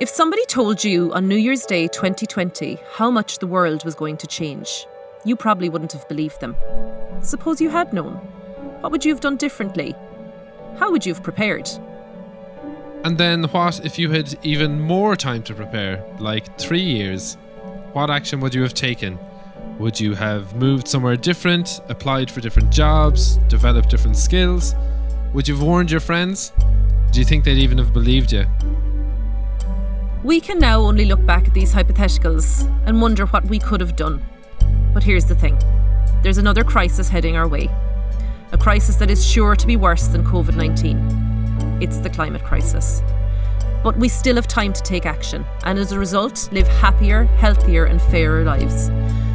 If somebody told you on New Year's Day 2020 how much the world was going to change, you probably wouldn't have believed them. Suppose you had known. What would you have done differently? How would you have prepared? And then what if you had even more time to prepare, like three years? What action would you have taken? Would you have moved somewhere different, applied for different jobs, developed different skills? Would you have warned your friends? Do you think they'd even have believed you? We can now only look back at these hypotheticals and wonder what we could have done. But here's the thing there's another crisis heading our way. A crisis that is sure to be worse than COVID 19. It's the climate crisis. But we still have time to take action, and as a result, live happier, healthier, and fairer lives.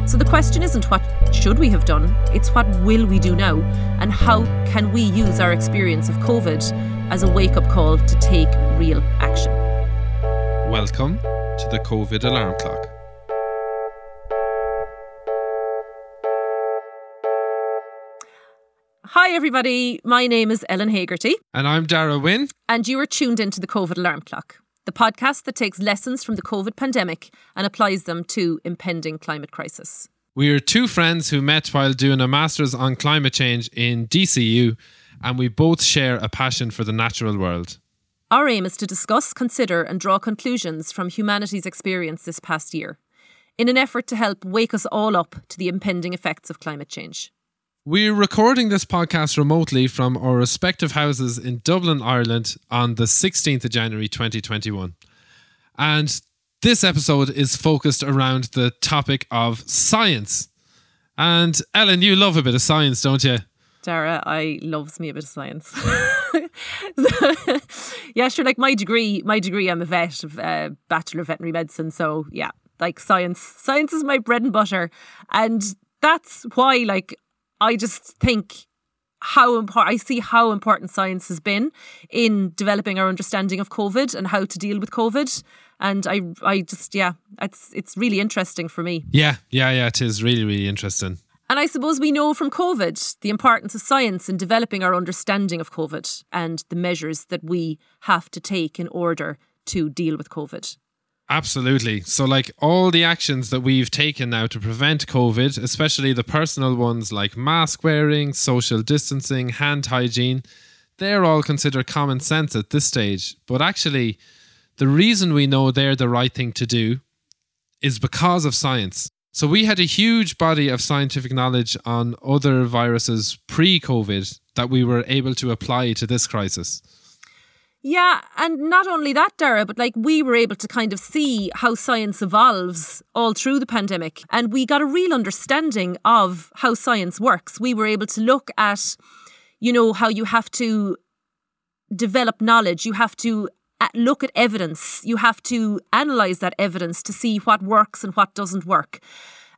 So the question isn't what should we have done, it's what will we do now, and how can we use our experience of COVID as a wake up call to take real action. Welcome to the COVID alarm clock. Hi, everybody. My name is Ellen Hagerty. And I'm Darragh Wynne. And you are tuned into the COVID alarm clock, the podcast that takes lessons from the COVID pandemic and applies them to impending climate crisis. We are two friends who met while doing a master's on climate change in DCU, and we both share a passion for the natural world. Our aim is to discuss, consider, and draw conclusions from humanity's experience this past year, in an effort to help wake us all up to the impending effects of climate change. We're recording this podcast remotely from our respective houses in Dublin, Ireland on the 16th of January 2021. And this episode is focused around the topic of science. And Ellen, you love a bit of science, don't you? Darragh, I loves me a bit of science. yeah, sure. Like my degree, my degree, I'm a vet, uh, bachelor of veterinary medicine. So yeah, like science, science is my bread and butter, and that's why, like, I just think how important I see how important science has been in developing our understanding of COVID and how to deal with COVID. And I, I just, yeah, it's it's really interesting for me. Yeah, yeah, yeah. It is really, really interesting. And I suppose we know from COVID the importance of science in developing our understanding of COVID and the measures that we have to take in order to deal with COVID. Absolutely. So, like all the actions that we've taken now to prevent COVID, especially the personal ones like mask wearing, social distancing, hand hygiene, they're all considered common sense at this stage. But actually, the reason we know they're the right thing to do is because of science. So we had a huge body of scientific knowledge on other viruses pre COVID that we were able to apply to this crisis. Yeah, and not only that, Darragh, but like we were able to kind of see how science evolves all through the pandemic. And we got a real understanding of how science works. We were able to look at, you know, how you have to develop knowledge, you have to look at evidence. You have to analyze that evidence to see what works and what doesn't work.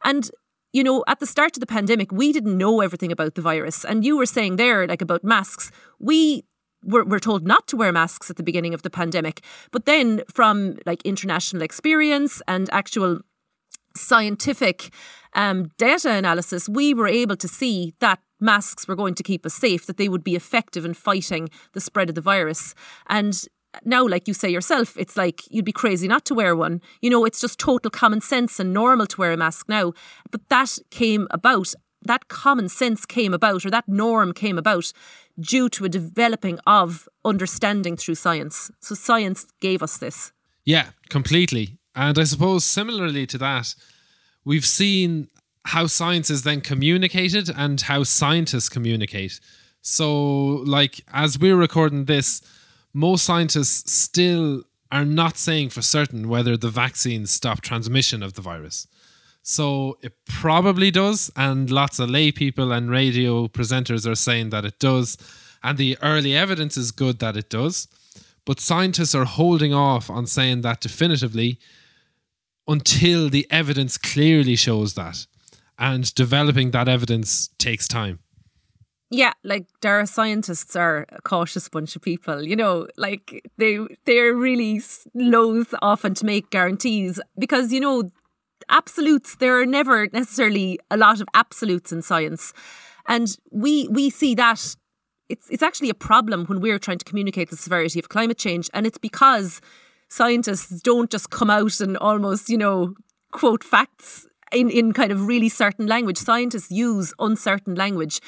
And you know, at the start of the pandemic, we didn't know everything about the virus. And you were saying there, like about masks, we were, were told not to wear masks at the beginning of the pandemic. But then, from like international experience and actual scientific um, data analysis, we were able to see that masks were going to keep us safe, that they would be effective in fighting the spread of the virus. And now, like you say yourself, it's like you'd be crazy not to wear one. You know, it's just total common sense and normal to wear a mask now. But that came about, that common sense came about, or that norm came about due to a developing of understanding through science. So science gave us this. Yeah, completely. And I suppose similarly to that, we've seen how science is then communicated and how scientists communicate. So, like, as we're recording this, most scientists still are not saying for certain whether the vaccines stop transmission of the virus. So it probably does, and lots of lay people and radio presenters are saying that it does, and the early evidence is good that it does. But scientists are holding off on saying that definitively until the evidence clearly shows that. And developing that evidence takes time yeah, like Darragh scientists are a cautious bunch of people. You know, like they they're really loath often to make guarantees because you know absolutes. There are never necessarily a lot of absolutes in science, and we we see that it's it's actually a problem when we're trying to communicate the severity of climate change, and it's because scientists don't just come out and almost, you know, quote facts in, in kind of really certain language. Scientists use uncertain language.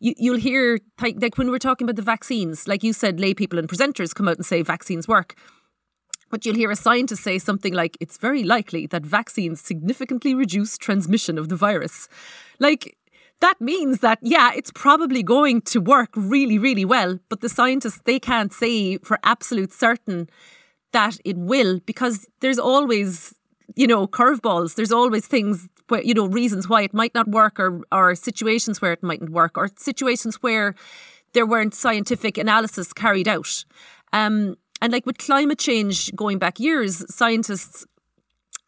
You, you'll hear, like when we're talking about the vaccines, like you said, lay people and presenters come out and say vaccines work. But you'll hear a scientist say something like, it's very likely that vaccines significantly reduce transmission of the virus. Like, that means that, yeah, it's probably going to work really, really well. But the scientists, they can't say for absolute certain that it will because there's always, you know, curveballs. There's always things where, you know, reasons why it might not work or, or situations where it mightn't work or situations where there weren't scientific analysis carried out. Um, and like with climate change going back years, scientists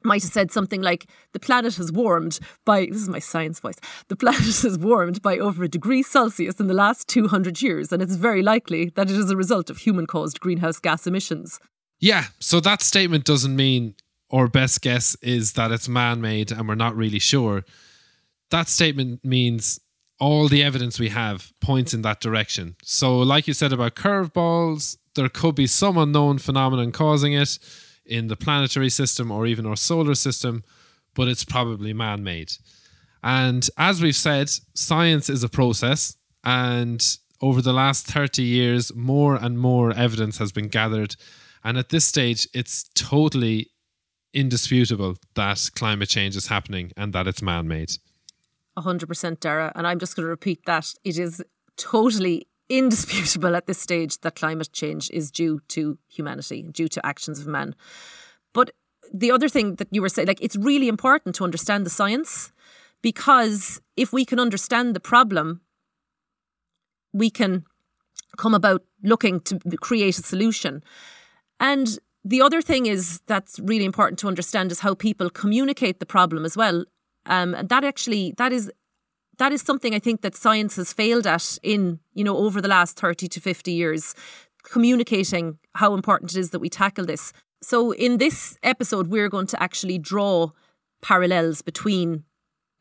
might have said something like the planet has warmed by this is my science voice the planet has warmed by over a degree celsius in the last 200 years and it's very likely that it is a result of human caused greenhouse gas emissions yeah so that statement doesn't mean our best guess is that it's man-made and we're not really sure that statement means all the evidence we have points in that direction so like you said about curveballs there could be some unknown phenomenon causing it in the planetary system or even our solar system, but it's probably man made. And as we've said, science is a process. And over the last 30 years, more and more evidence has been gathered. And at this stage, it's totally indisputable that climate change is happening and that it's man made. 100% Darragh. And I'm just going to repeat that. It is totally indisputable at this stage that climate change is due to humanity, due to actions of man. But the other thing that you were saying, like, it's really important to understand the science because if we can understand the problem, we can come about looking to create a solution. And the other thing is that's really important to understand is how people communicate the problem as well. Um, and that actually that is that is something I think that science has failed at in, you know, over the last 30 to 50 years, communicating how important it is that we tackle this. So in this episode, we're going to actually draw parallels between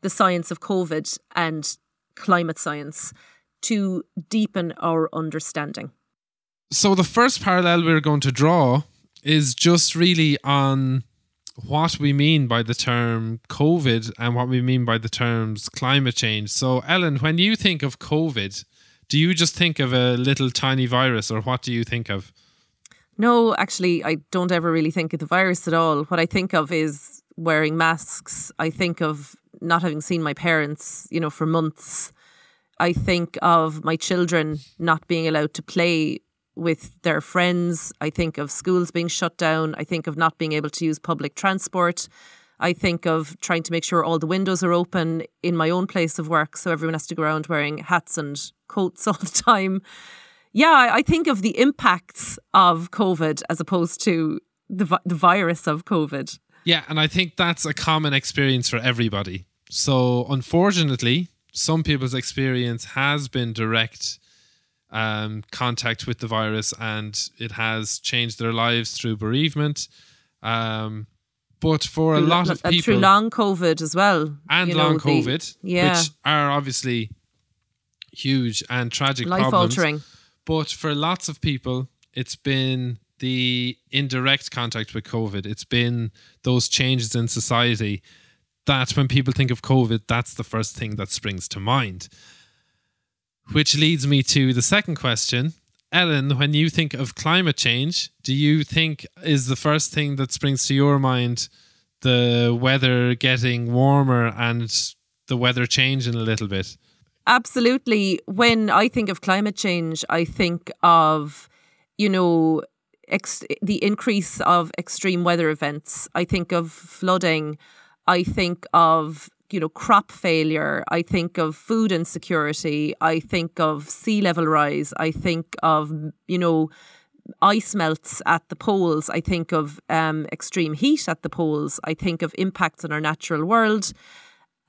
the science of COVID and climate science to deepen our understanding. So the first parallel we're going to draw is just really on what we mean by the term COVID and what we mean by the terms climate change. So, Ellen, when you think of COVID, do you just think of a little tiny virus or what do you think of? No, actually, I don't ever really think of the virus at all. What I think of is wearing masks. I think of not having seen my parents, you know, for months. I think of my children not being allowed to play with their friends. I think of schools being shut down. I think of not being able to use public transport. I think of trying to make sure all the windows are open in my own place of work so everyone has to go around wearing hats and coats all the time. Yeah, I think of the impacts of COVID as opposed to the, the virus of COVID. Yeah, and I think that's a common experience for everybody. So, unfortunately, some people's experience has been direct um, contact with the virus and it has changed their lives through bereavement. Um, but for a lot of people, through long COVID as well, and long know, COVID, the, yeah. which are obviously huge and tragic, life problems. altering. But for lots of people, it's been the indirect contact with COVID. It's been those changes in society that when people think of COVID, that's the first thing that springs to mind. Which leads me to the second question. Ellen, when you think of climate change, do you think is the first thing that springs to your mind the weather getting warmer and the weather changing a little bit? Absolutely. When I think of climate change, I think of, you know, ex- the increase of extreme weather events. I think of flooding. I think of you know, crop failure. I think of food insecurity. I think of sea level rise. I think of, you know, ice melts at the poles. I think of um, extreme heat at the poles. I think of impacts on our natural world.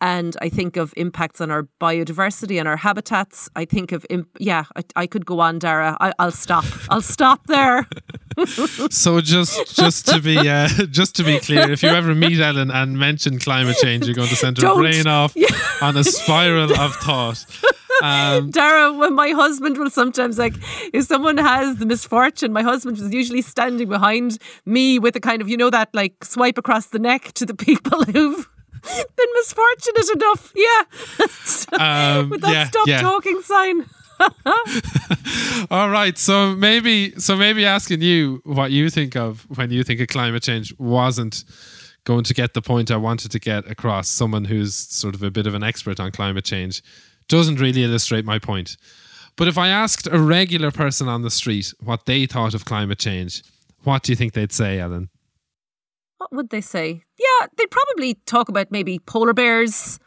And I think of impacts on our biodiversity and our habitats. I think of, imp- yeah, I, I could go on, Darragh. I, will stop. I'll stop there. so just just to be uh, just to be clear, if you ever meet Ellen and mention climate change, you're going to send her Don't. brain off yeah. on a spiral of thought. Um, Darragh, when my husband will sometimes like, if someone has the misfortune, my husband was usually standing behind me with a kind of, you know, that like swipe across the neck to the people who've been misfortunate enough. Yeah. Um, with that yeah, stop yeah. talking sign. All right, so maybe so maybe asking you what you think of when you think of climate change wasn't going to get the point I wanted to get across. Someone who's sort of a bit of an expert on climate change doesn't really illustrate my point. But if I asked a regular person on the street what they thought of climate change, what do you think they'd say, Ellen? What would they say? Yeah, they'd probably talk about maybe polar bears,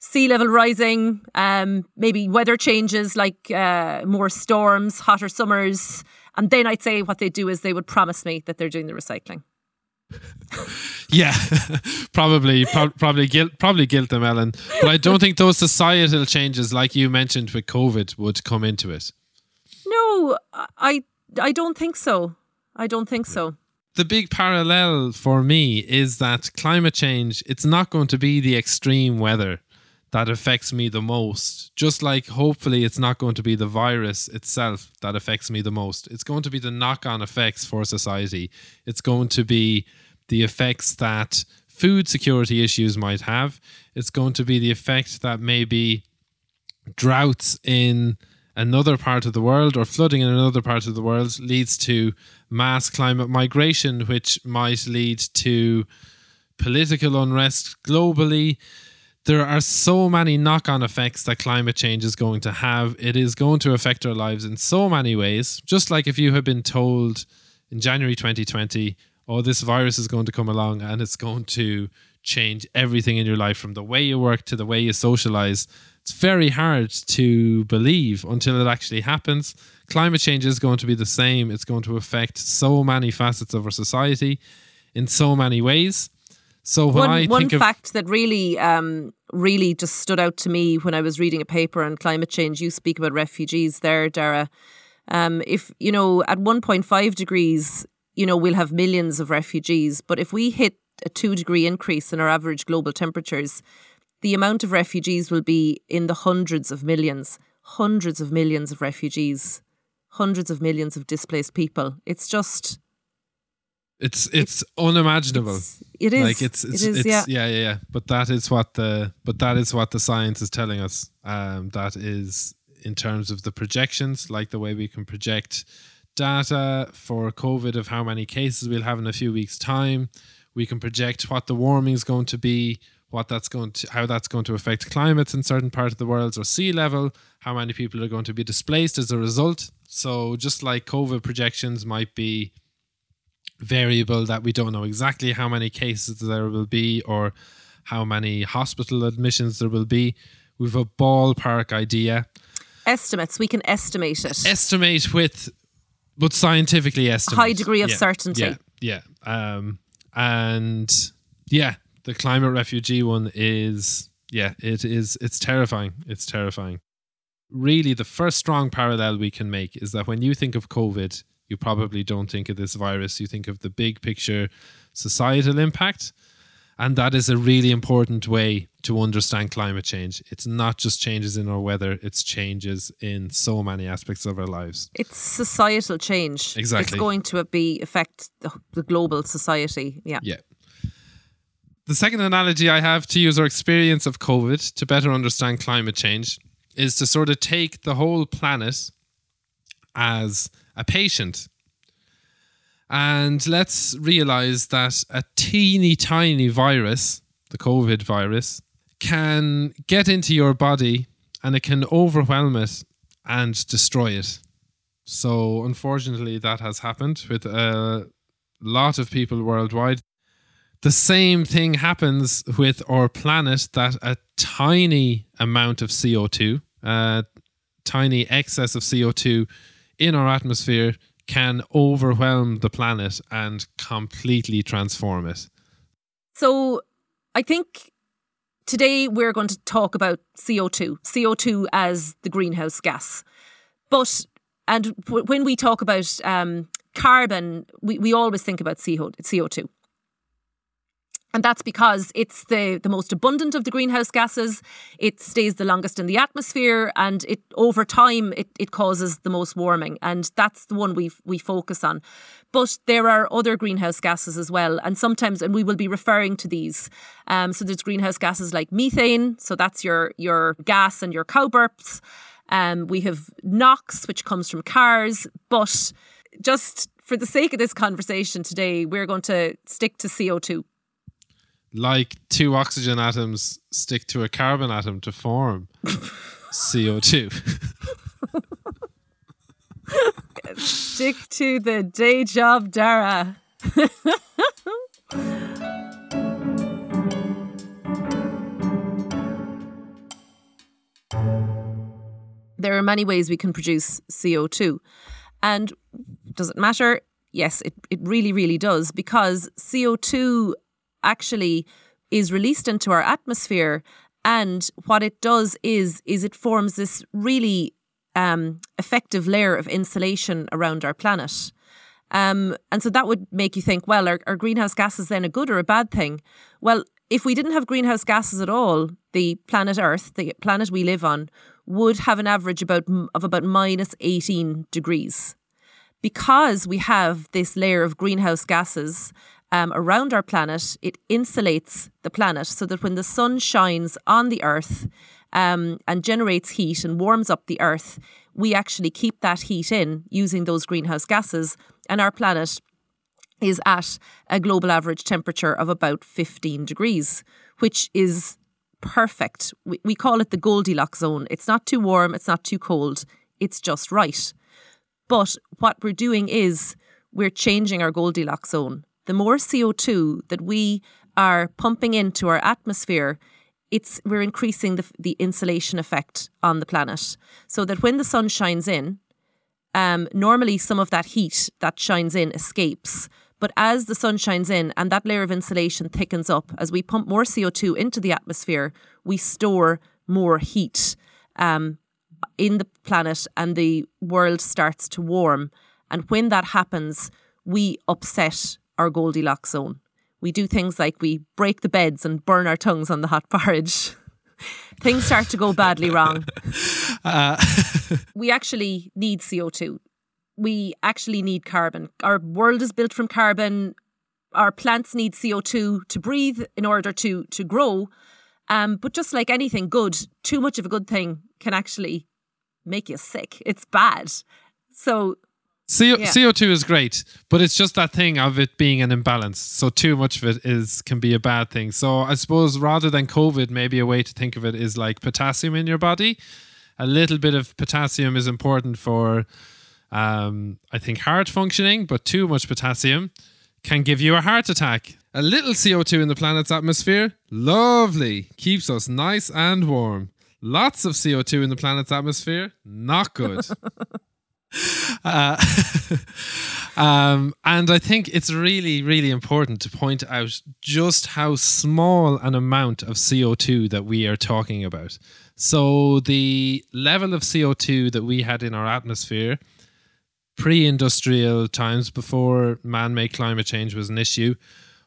sea level rising, um, maybe weather changes like uh, more storms, hotter summers. And then I'd say what they'd do is they would promise me that they're doing the recycling. Yeah, probably, pro- probably guilt, probably guilt them, Ellen. But I don't think those societal changes, like you mentioned with COVID, would come into it. No, I I don't think so. I don't think so. The big parallel for me is that climate change, it's not going to be the extreme weather that affects me the most. Just like hopefully it's not going to be the virus itself that affects me the most. It's going to be the knock on effects for society. It's going to be the effects that food security issues might have. It's going to be the effect that maybe droughts in another part of the world or flooding in another part of the world leads to mass climate migration, which might lead to political unrest globally. There are so many knock on effects that climate change is going to have. It is going to affect our lives in so many ways. Just like if you had been told in January 2020, oh, this virus is going to come along and it's going to change everything in your life from the way you work to the way you socialize. It's very hard to believe until it actually happens. Climate change is going to be the same. It's going to affect so many facets of our society in so many ways. So when one, I one think of fact that really, um, really just stood out to me when I was reading a paper on climate change. You speak about refugees there, Darragh. Um, if you know, at 1.5 degrees, you know, we'll have millions of refugees. But if we hit a two degree increase in our average global temperatures, the amount of refugees will be in the hundreds of millions, hundreds of millions of refugees, hundreds of millions of displaced people. It's just it's it's unimaginable. it's, it is. like it's it's, it is, it's yeah. yeah. yeah yeah but that is what the but that is what the science is telling us um that is in terms of the projections like the way we can project data for covid of how many cases we'll have in a few weeks time we can project what the warming is going to be what that's going to how that's going to affect climates in certain parts of the world or sea level how many people are going to be displaced as a result so just like covid projections might be variable that we don't know exactly how many cases there will be or how many hospital admissions there will be. We've a ballpark idea. Estimates, we can estimate it. Estimate with, but scientifically estimate. High degree of Yeah, certainty. Yeah, yeah. Um, and yeah, the climate refugee one is, yeah, it is, it's terrifying. It's terrifying. Really, the first strong parallel we can make is that when you think of COVID, you probably don't think of this virus. You think of the big picture societal impact. And that is a really important way to understand climate change. It's not just changes in our weather, it's changes in so many aspects of our lives. It's societal change. Exactly. It's going to be affect the, the global society. Yeah. Yeah. The second analogy I have to use our experience of COVID to better understand climate change is to sort of take the whole planet as a patient. And let's realize that a teeny tiny virus, the COVID virus, can get into your body and it can overwhelm it and destroy it. So, unfortunately, that has happened with a lot of people worldwide. The same thing happens with our planet that a tiny amount of CO2, a tiny excess of CO2 in our atmosphere can overwhelm the planet and completely transform it. So I think today we're going to talk about CO2, CO2 as the greenhouse gas. But, and w- when we talk about um, carbon, we, we always think about CO, CO2. And that's because it's the, the most abundant of the greenhouse gases. It stays the longest in the atmosphere, and it over time it, it causes the most warming. And that's the one we we focus on. But there are other greenhouse gases as well, and sometimes, and we will be referring to these. Um, so there's greenhouse gases like methane. So that's your your gas and your cow burps. Um, we have NOx, which comes from cars. But just for the sake of this conversation today, we're going to stick to CO2 like two oxygen atoms stick to a carbon atom to form CO2. stick to the day job, Darragh. there are many ways we can produce CO2. And does it matter? Yes, it, it really, really does because CO2 actually is released into our atmosphere and what it does is is it forms this really um, effective layer of insulation around our planet. Um, and so that would make you think, well, are, are greenhouse gases then a good or a bad thing? Well, if we didn't have greenhouse gases at all, the planet Earth, the planet we live on, would have an average about of about minus 18 degrees. Because we have this layer of greenhouse gases um, around our planet, it insulates the planet so that when the sun shines on the earth um, and generates heat and warms up the earth, we actually keep that heat in using those greenhouse gases, and our planet is at a global average temperature of about 15 degrees, which is perfect. We, we call it the Goldilocks zone. It's not too warm, it's not too cold, it's just right. But what we're doing is we're changing our Goldilocks zone the more CO2 that we are pumping into our atmosphere, it's we're increasing the, the insulation effect on the planet. So that when the sun shines in, um, normally some of that heat that shines in escapes. But as the sun shines in and that layer of insulation thickens up, as we pump more CO2 into the atmosphere, we store more heat um, in the planet and the world starts to warm. And when that happens, we upset our Goldilocks zone. We do things like we break the beds and burn our tongues on the hot porridge. things start to go badly wrong. Uh. we actually need CO2. We actually need carbon. Our world is built from carbon. Our plants need CO2 to breathe in order to to grow. Um, but just like anything good, too much of a good thing can actually make you sick. It's bad. So CO- yeah. CO2 is great, but it's just that thing of it being an imbalance. So too much of it is can be a bad thing. So I suppose rather than COVID, maybe a way to think of it is like potassium in your body. A little bit of potassium is important for, um, I think, heart functioning, but too much potassium can give you a heart attack. A little CO2 in the planet's atmosphere, lovely, keeps us nice and warm. Lots of CO2 in the planet's atmosphere, not good. Uh, um, and I think it's really, really important to point out just how small an amount of CO2 that we are talking about. So, the level of CO2 that we had in our atmosphere pre industrial times before man made climate change was an issue.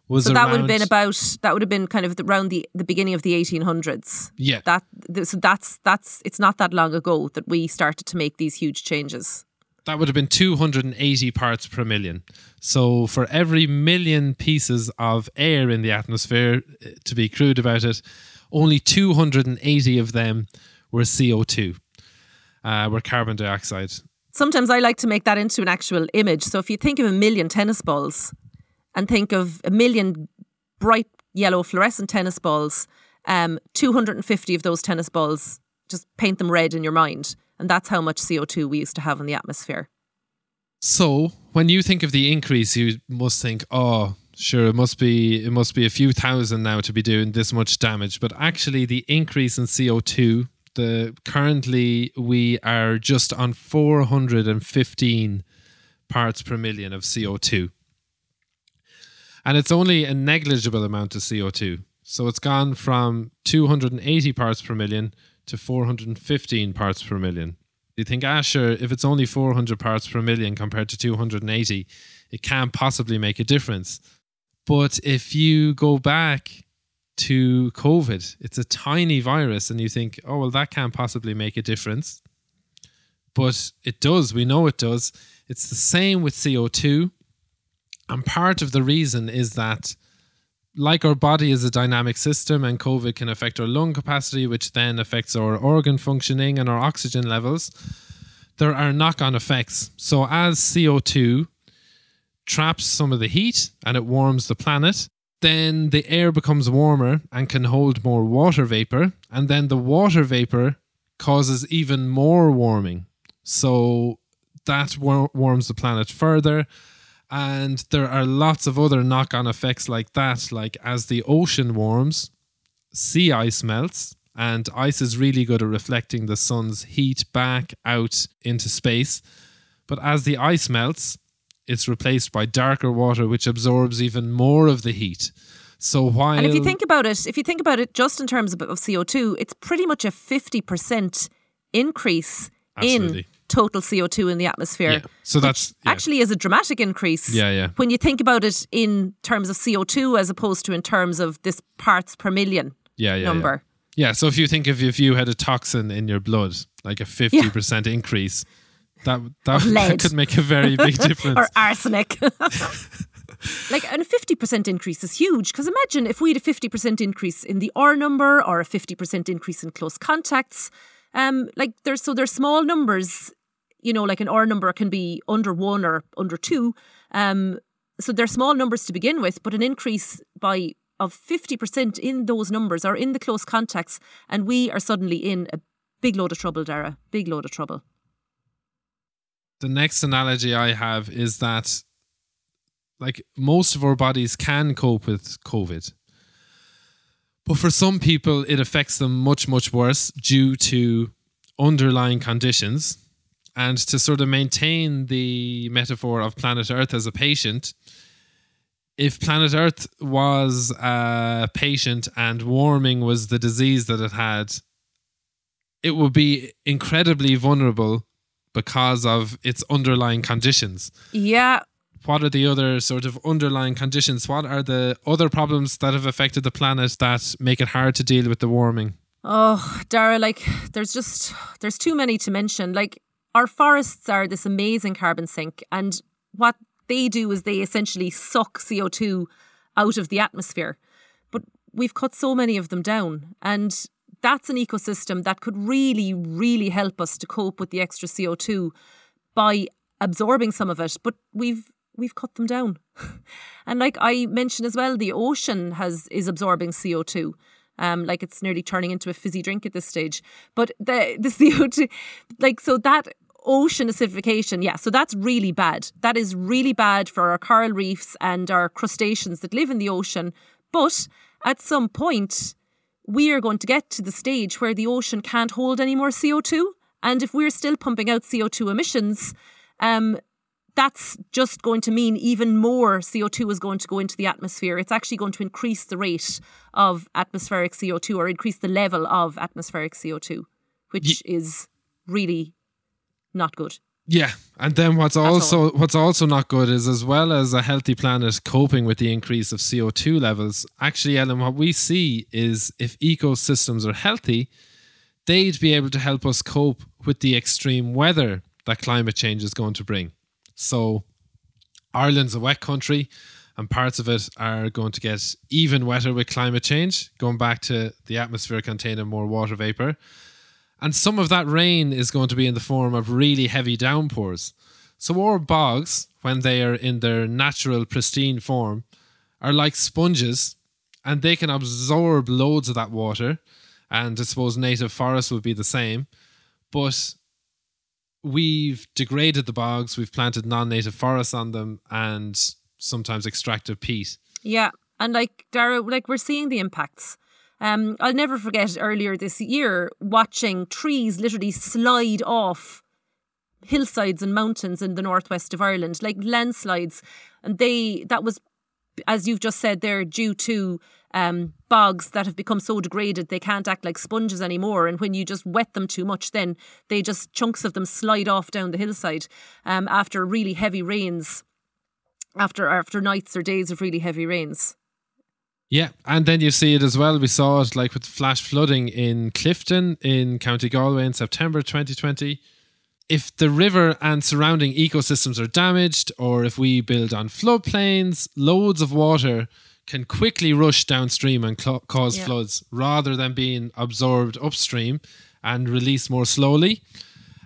Was so that would have been about that would have been kind of around the, the beginning of the 1800s. Yeah, that so that's that's it's not that long ago that we started to make these huge changes that would have been 280 parts per million. So for every million pieces of air in the atmosphere, eh, to be crude about it, only 280 of them were CO2, uh, were carbon dioxide. Sometimes I like to make that into an actual image. So if you think of a million tennis balls and think of a million bright yellow fluorescent tennis balls, um, 250 of those tennis balls, just paint them red in your mind and that's how much CO2 we used to have in the atmosphere. So, when you think of the increase, you must think, oh, sure, it must be it must be a few thousand now to be doing this much damage. But actually, the increase in CO2, the currently we are just on 415 parts per million of CO2. And it's only a negligible amount of CO2. So it's gone from 280 parts per million to 415 parts per million. You think, ah, sure, if it's only 400 parts per million compared to 280, it can't possibly make a difference. But if you go back to COVID, it's a tiny virus, and you think, oh, well, that can't possibly make a difference. But it does. We know it does. It's the same with CO2. And part of the reason is that, like our body is a dynamic system, and COVID can affect our lung capacity, which then affects our organ functioning and our oxygen levels, there are knock on effects. So, as CO2 traps some of the heat and it warms the planet, then the air becomes warmer and can hold more water vapor. And then the water vapor causes even more warming. So that war- warms the planet further. And there are lots of other knock on effects like that. Like as the ocean warms, sea ice melts, and ice is really good at reflecting the sun's heat back out into space. But as the ice melts, it's replaced by darker water, which absorbs even more of the heat. So while And if you think about it, if you think about it just in terms of, of CO2, it's pretty much a 50% increase Absolutely. in total CO2 in the atmosphere. Yeah. So that's yeah. Actually, is a dramatic increase. Yeah, yeah. When you think about it in terms of CO2 as opposed to in terms of this parts per million yeah, yeah, number. Yeah. yeah. So if you think of if you had a toxin in your blood, like a fifty percent increase, that that, that could make a very big difference. or arsenic. like and a 50% increase is huge because imagine if we had a 50% increase in the R number or a 50% increase in close contacts um like there's so there's small numbers you know like an R number can be under 1 or under 2 um so they're small numbers to begin with but an increase by of 50% in those numbers or in the close contacts and we are suddenly in a big load of trouble Darragh. Big load of trouble. The next analogy I have is that like most of our bodies can cope with COVID. But for some people, it affects them much, much worse due to underlying conditions. And to sort of maintain the metaphor of planet Earth as a patient, if planet Earth was a patient and warming was the disease that it had, it would be incredibly vulnerable because of its underlying conditions. Yeah, what are the other sort of underlying conditions? What are the other problems that have affected the planet that make it hard to deal with the warming? Oh, Darragh, like there's just there's too many to mention. Like our forests are this amazing carbon sink and what they do is they essentially suck CO2 out of the atmosphere. But we've cut so many of them down and that's an ecosystem that could really really help us to cope with the extra CO2 by absorbing some of it. But we've we've cut them down. and like I mentioned as well, the ocean has is absorbing CO2. Um, like it's nearly turning into a fizzy drink at this stage. But the the CO2 like so that ocean acidification, yeah, so that's really bad. That is really bad for our coral reefs and our crustaceans that live in the ocean. But at some point, we are going to get to the stage where the ocean can't hold any more CO2. And if we're still pumping out CO2 emissions, um, that's just going to mean even more CO2 is going to go into the atmosphere. It's actually going to increase the rate of atmospheric CO2 or increase the level of atmospheric CO2, which is really not good. Yeah, and then what's also what's also not good is as well as a healthy planet coping with the increase of CO2 levels, actually Ellen what we see is if ecosystems are healthy, they'd be able to help us cope with the extreme weather that climate change is going to bring. So Ireland's a wet country and parts of it are going to get even wetter with climate change, going back to the atmosphere containing more water vapor. And some of that rain is going to be in the form of really heavy downpours. So our bogs, when they are in their natural pristine form, are like sponges and they can absorb loads of that water. And I suppose native forests would be the same. But we've degraded the bogs, we've planted non-native forests on them, and sometimes extracted peat. Yeah, and like Darragh, like we're seeing the impacts. Um, I'll never forget earlier this year watching trees literally slide off hillsides and mountains in the northwest of Ireland, like landslides, and they that was, as you've just said, they're due to um, bogs that have become so degraded they can't act like sponges anymore. And when you just wet them too much, then they just chunks of them slide off down the hillside um, after really heavy rains. after after nights or days of really heavy rains. Yeah, and then you see it as well. We saw it like with flash flooding in Clifden in County Galway in September 2020. If the river and surrounding ecosystems are damaged, or if we build on floodplains, loads of water can quickly rush downstream and cl- cause Yeah. floods rather than being absorbed upstream and released more slowly.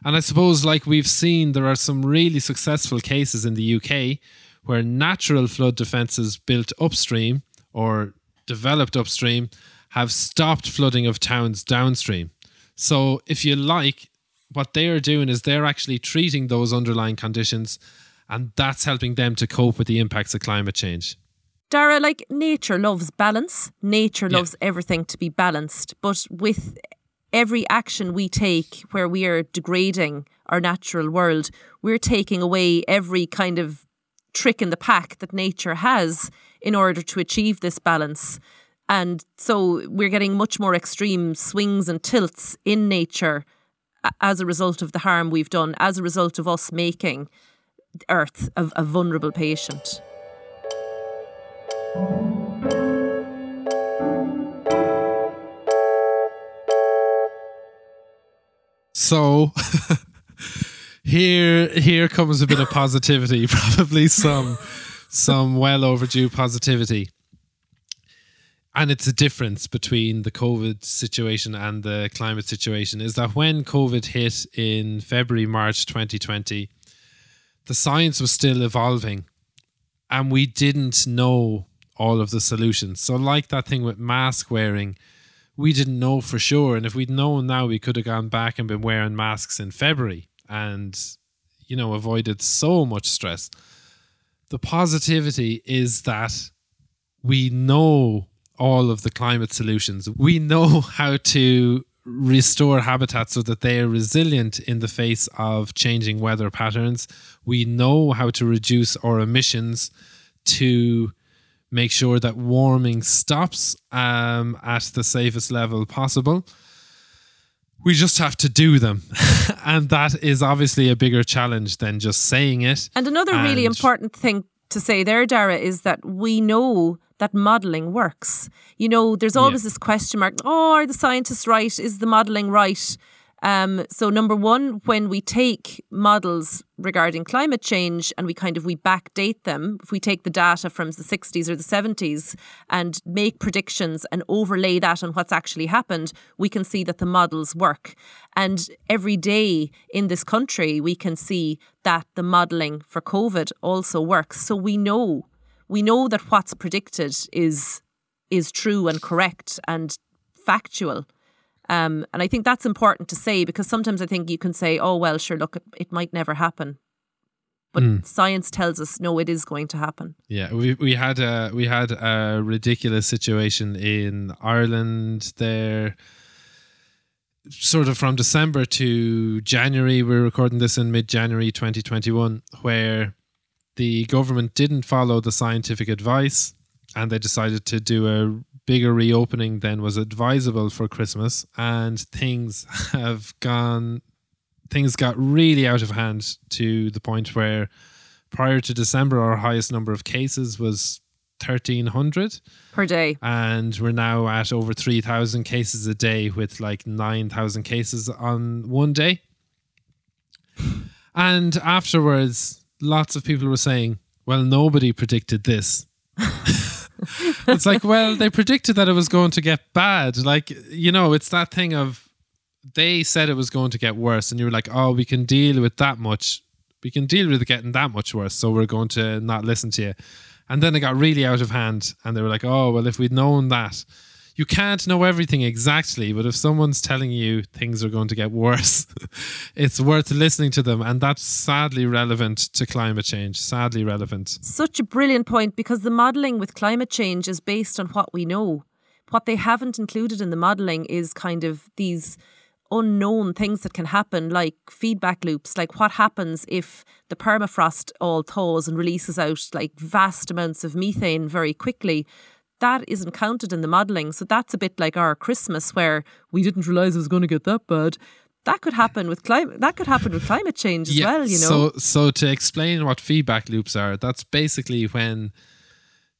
And I suppose, like we've seen, there are some really successful cases in the UK where natural flood defences built upstream or developed upstream have stopped flooding of towns downstream. So, if you like, what they are doing is they're actually treating those underlying conditions, and that's helping them to cope with the impacts of climate change. Darragh, like nature loves balance. Nature Yeah. loves everything to be balanced. But with every action we take where we are degrading our natural world, we're taking away every kind of trick in the pack that nature has in order to achieve this balance. And so we're getting much more extreme swings and tilts in nature as a result of the harm we've done, as a result of us making Earth a, a vulnerable patient. So here here comes a bit of positivity, probably some some well overdue positivity. And it's a difference between the COVID situation and the climate situation is that when COVID hit in February, March 2020, the science was still evolving and we didn't know all of the solutions. So, like that thing with mask wearing, we didn't know for sure. And if we'd known now, we could have gone back and been wearing masks in February and, you know, avoided so much stress. The positivity is that we know all of the climate solutions. We know how to restore habitats so that they are resilient in the face of changing weather patterns. We know how to reduce our emissions to make sure that warming stops um, at the safest level possible. We just have to do them. and that is obviously a bigger challenge than just saying it. And another really important thing to say there, Darragh, is that we know that modelling works. You know, there's always this question mark oh, are the scientists right? Is the modelling right? Um, so number one, when we take models regarding climate change and we kind of we backdate them, if we take the data from the 60s or the 70s and make predictions and overlay that on what's actually happened, we can see that the models work. And every day in this country, we can see that the modelling for COVID also works. So we know, we know that what's predicted is is true and correct and factual. Um, and I think that's important to say because sometimes I think you can say, oh, well, sure, look, it, it might never happen. But science tells us, no, it is going to happen. Yeah, we we had a we had a ridiculous situation in Ireland there. Sort of from December to January, we're recording this in mid January 2021, where the government didn't follow the scientific advice and they decided to do a bigger reopening than was advisable for Christmas. And things have gone, things got really out of hand to the point where prior to December, our highest number of cases was 1,300. Per day. And we're now at over 3,000 cases a day with like 9,000 cases on one day. And afterwards, lots of people were saying, well, nobody predicted this. it's like, well, they predicted that it was going to get bad. Like, you know, it's that thing of they said it was going to get worse, and you were like, oh, we can deal with that much. We can deal with it getting that much worse, so we're going to not listen to you. And then it got really out of hand, and they were like, oh, well, if we'd known that, you can't know everything exactly, but if someone's telling you things are going to get worse, it's worth listening to them. And that's sadly relevant to climate change, sadly relevant. Such a brilliant point because the modelling with climate change is based on what we know. What they haven't included in the modelling is kind of these unknown things that can happen, like feedback loops, like what happens if the permafrost all thaws and releases out like vast amounts of methane very quickly. That isn't counted in the modelling. So that's a bit like our Christmas where we didn't realise it was going to get that bad. that could happen with climate. That could happen with climate change as Yeah, well. You know. So, so to explain what feedback loops are, that's basically when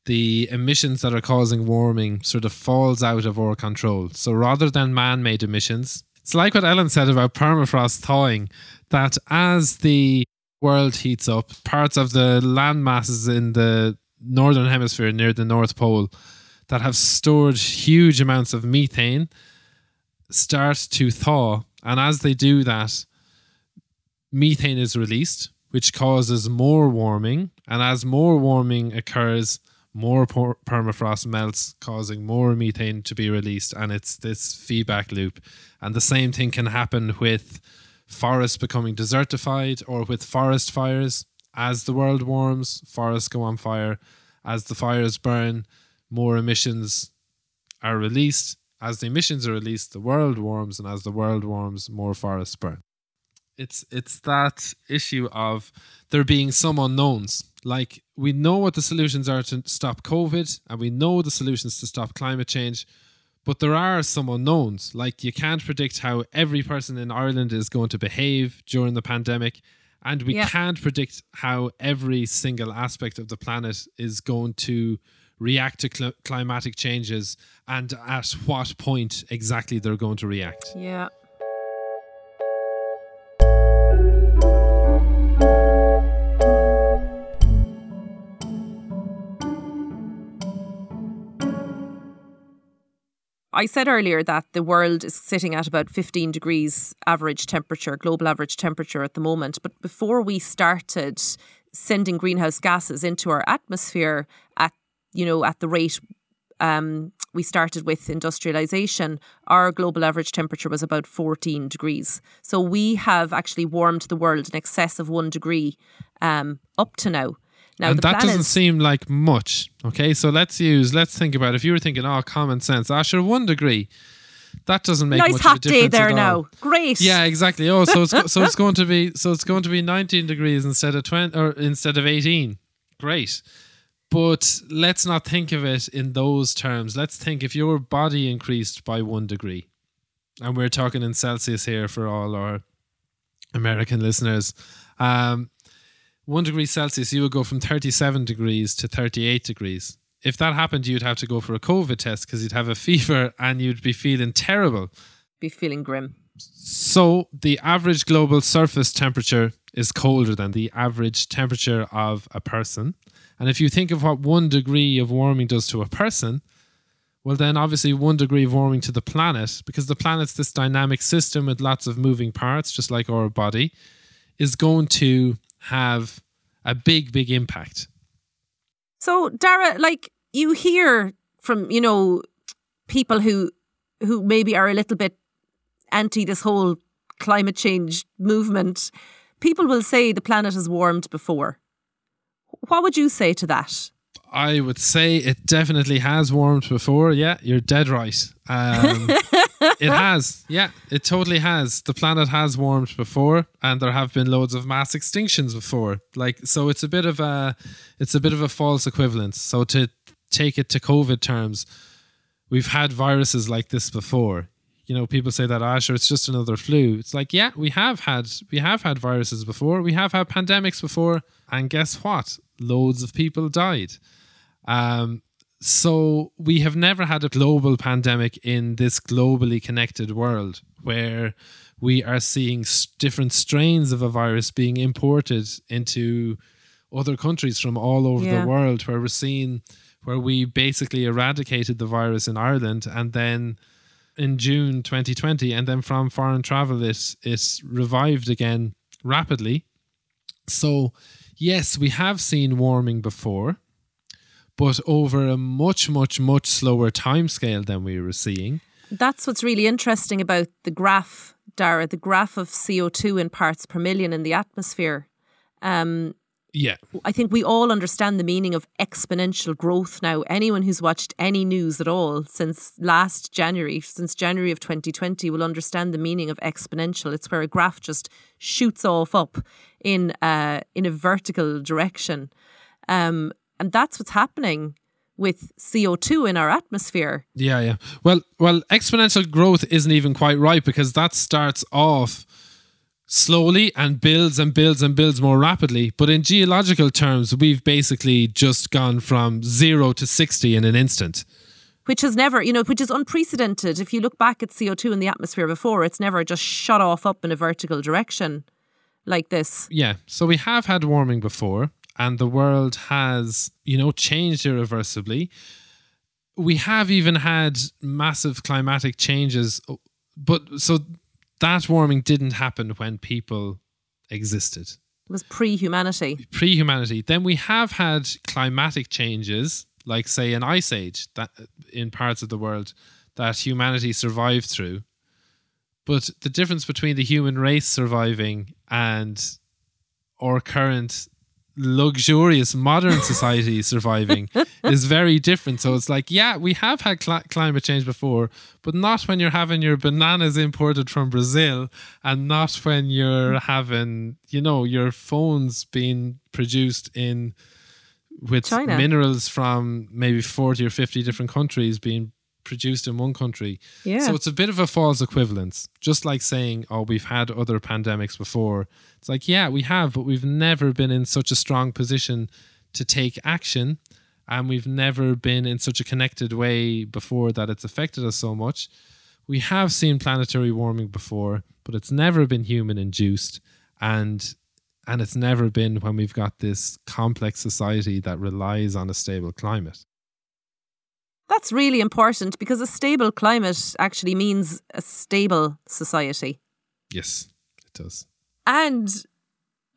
the emissions that are causing warming sort of falls out of our control. So rather than man-made emissions, it's like what Ellen said about permafrost thawing, that as the world heats up, parts of the land masses in the northern hemisphere near the North Pole that have stored huge amounts of methane start to thaw. And as they do that, methane is released, which causes more warming. And as more warming occurs, more per- permafrost melts, causing more methane to be released. And it's this feedback loop. And the same thing can happen with forests becoming desertified or with forest fires. As the world warms, forests go on fire. As the fires burn, more emissions are released. As the emissions are released, the world warms, and as the world warms, more forests burn. It's it's that issue of there being some unknowns. Like we know what the solutions are to stop COVID, and we know the solutions to stop climate change, but there are some unknowns. Like you can't predict how every person in Ireland is going to behave during the pandemic, and we Yeah. can't predict how every single aspect of the planet is going to react to cl- climatic changes and at what point exactly they're going to react. yeah. I said earlier that the world is sitting at about 15 degrees average temperature, global average temperature at the moment. But before we started sending greenhouse gases into our atmosphere at you know at the rate um, we started with industrialization, our global average temperature was about 14 degrees. So we have actually warmed the world in excess of one degree um, up to now. Now and that doesn't is, seem like much. Okay, so let's use, let's think about if you were thinking, oh, common sense, ah, sure, one degree. That doesn't make nice much hot of a day difference there now. Great. Yeah, exactly. Oh, so it's so it's going to be so it's going to be 19 degrees instead of 20 or instead of 18. Great. But let's not think of it in those terms. Let's think if your body increased by 1 degree. And we're talking in Celsius here for all our American listeners. Um, 1 degree Celsius, you would go from 37 degrees to 38 degrees. If that happened, you'd have to go for a COVID test because you'd have a fever and you'd be feeling terrible. Be feeling grim. So the average global surface temperature is colder than the average temperature of a person. And if you think of what one degree of warming does to a person, well, then obviously one degree of warming to the planet, because the planet's this dynamic system with lots of moving parts, just like our body, is going to have a big, big impact. So, Darragh, like you hear from you know people who who maybe are a little bit anti this whole climate change movement. People will say the planet has warmed before. What would you say to that? I would say it definitely has warmed before. Yeah, you're dead right. Um, it has. Yeah, it totally has. The planet has warmed before, and there have been loads of mass extinctions before. Like, so it's a bit of a, it's a bit of a false equivalence. So to take it to COVID terms, we've had viruses like this before. You know, people say that, ah, it's just another flu. It's like, yeah, we have had, we have had viruses before. We have had pandemics before, and guess what? Loads of people died. Um, so we have never had a global pandemic in this globally connected world where we are seeing different strains of a virus being imported into other countries from all over Yeah. the world where we're seeing where we basically eradicated the virus in Ireland and then in June 2020 and then from foreign travel it it revived again rapidly so yes we have seen warming before but over a much much much slower timescale than we were seeing That's what's really interesting about the graph, Darragh, the graph of CO2 in parts per million in the atmosphere. Um, yeah I think we all understand the meaning of exponential growth now. Anyone who's watched any news at all since last January, since January of 2020, will understand the meaning of exponential. It's where a graph just shoots off up in uh, in a vertical direction, um, and that's what's happening with CO2 in our atmosphere. Yeah, yeah. Well, well, exponential growth isn't even quite right because that starts off slowly and builds and builds and builds more rapidly. But in geological terms, we've basically just gone from zero to 60 in an instant. Which has never, you know, which is unprecedented. If you look back at CO2 in the atmosphere before, it's never just shot off up in a vertical direction like this. Yeah. So we have had warming before, and the world has, you know, changed irreversibly. We have even had massive climatic changes, but so that warming didn't happen when people existed. It was pre humanity. Pre humanity. Then we have had climatic changes, like, say, an ice age that in parts of the world that humanity survived through. But the difference between the human race surviving and our current luxurious modern society surviving is very different. So it's like, yeah, we have had cl- climate change before, but not when you're having your bananas imported from Brazil and not when you're having, you know, your phones being produced in with China. minerals from maybe 40 or 50 different countries being produced in one country. Yeah. So it's a bit of a false equivalence. Just like saying, oh, we've had other pandemics before. It's like, yeah, we have, but we've never been in such a strong position to take action. And we've never been in such a connected way before that it's affected us so much. We have seen planetary warming before, but it's never been human induced. And and it's never been when we've got this complex society that relies on a stable climate. That's really important because a stable climate actually means a stable society. Yes, it does. And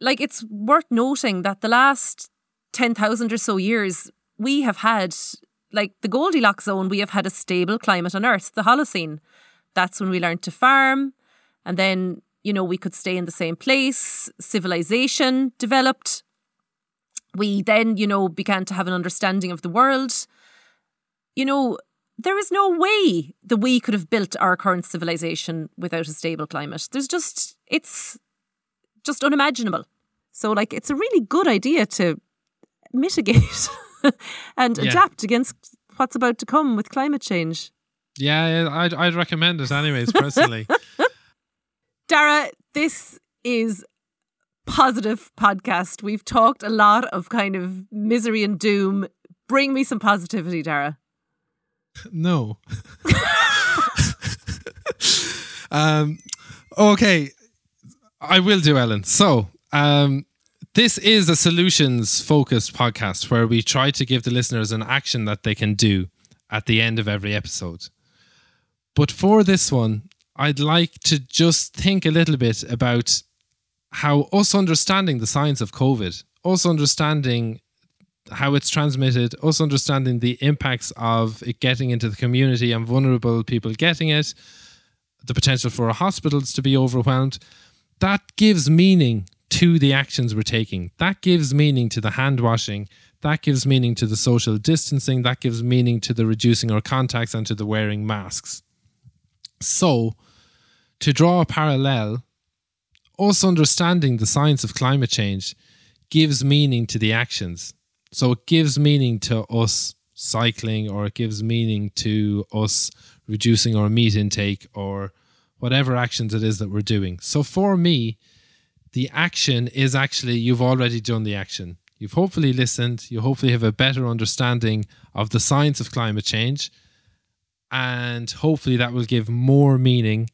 like it's worth noting that the last 10,000 or so years, we have had, like the Goldilocks zone, we have had a stable climate on Earth, the Holocene. That's when we learned to farm. And then, you know, we could stay in the same place. Civilization developed. We then, you know, began to have an understanding of the world you know, there is no way that we could have built our current civilization without a stable climate. There's just, it's just unimaginable. So, like, it's a really good idea to mitigate and Yeah. adapt against what's about to come with climate change. Yeah, I'd, I'd recommend it anyways, personally. Darragh, this is positive podcast. We've talked a lot of kind of misery and doom. Bring me some positivity, Darragh. No. um, okay, I will do, Ellen. So, um, this is a solutions focused podcast where we try to give the listeners an action that they can do at the end of every episode. But for this one, I'd like to just think a little bit about how us understanding the science of COVID, us understanding how it's transmitted, us understanding the impacts of it getting into the community and vulnerable people getting it, the potential for our hospitals to be overwhelmed, that gives meaning to the actions we're taking. That gives meaning to the hand washing. That gives meaning to the social distancing. That gives meaning to the reducing our contacts and to the wearing masks. So, to draw a parallel, us understanding the science of climate change gives meaning to the actions. So it gives meaning to us cycling, or it gives meaning to us reducing our meat intake, or whatever actions it is that we're doing. So for me, the action is actually you've already done the action. You've hopefully listened, you hopefully have a better understanding of the science of climate change, and hopefully that will give more meaning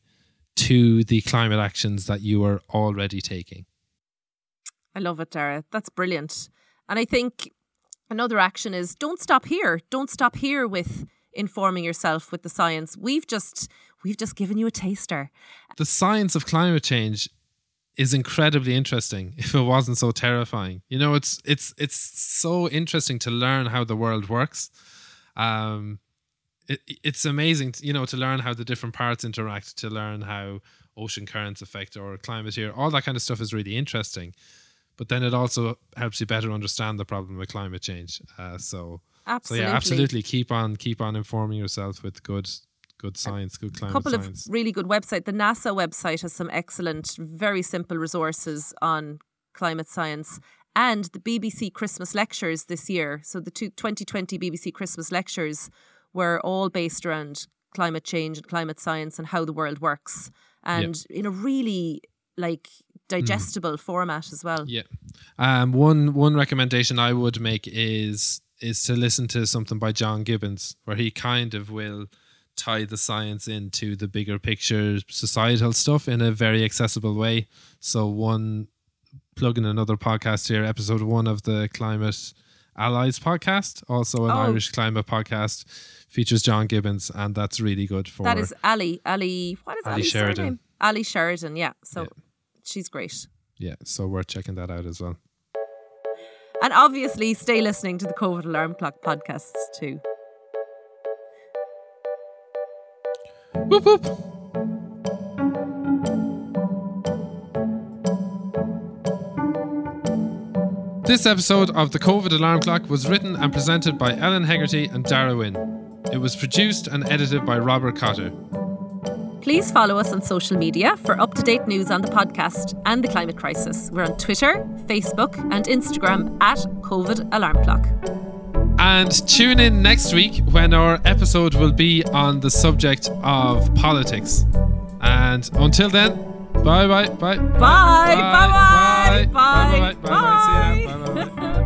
to the climate actions that you are already taking. I love it, Darragh. That's brilliant. And I think another action is don't stop here. Don't stop here with informing yourself with the science. We've just we've just given you a taster. The science of climate change is incredibly interesting if it wasn't so terrifying. You know, it's it's it's so interesting to learn how the world works. Um it, it's amazing, you know, to learn how the different parts interact, to learn how ocean currents affect our climate here. All that kind of stuff is really interesting. But then it also helps you better understand the problem with climate change. Uh, so, Absolutely. so yeah, absolutely keep on keep on informing yourself with good good science, good climate. A couple science. of really good websites. The NASA website has some excellent, very simple resources on climate science. and the BBC Christmas lectures this year. So the two, 2020 BBC Christmas lectures were all based around climate change and climate science and how the world works, and in a really like digestible format as well. Yeah. Um, one one recommendation I would make is is to listen to something by John Gibbons, where he kind of will tie the science into the bigger picture societal stuff in a very accessible way. So one plug in another podcast here, episode one of the Climate Allies podcast, also an Oh. Irish climate podcast, features John Gibbons, and that's really good for That is Ali. Ali. What is Ali Ali's Sheridan. surname? Ali Sheridan. Yeah. So Yeah. She's great. yeah, so worth checking that out as well. And obviously, stay listening to the COVID Alarm Clock podcasts too. Whoop whoop. This episode of the COVID Alarm Clock was written and presented by Ellen Hegarty and Darragh Wynn. It was produced and edited by Robert Cotter. Please follow us on social media for up to date news on the podcast and the climate crisis. We're on Twitter, Facebook, and Instagram at COVID Alarm Clock. And tune in next week when our episode will be on the subject of politics. And until then, bye bye bye. Bye. Bye. Bye. Bye bye bye bye. bye. See ya. Bye. Bye bye bye.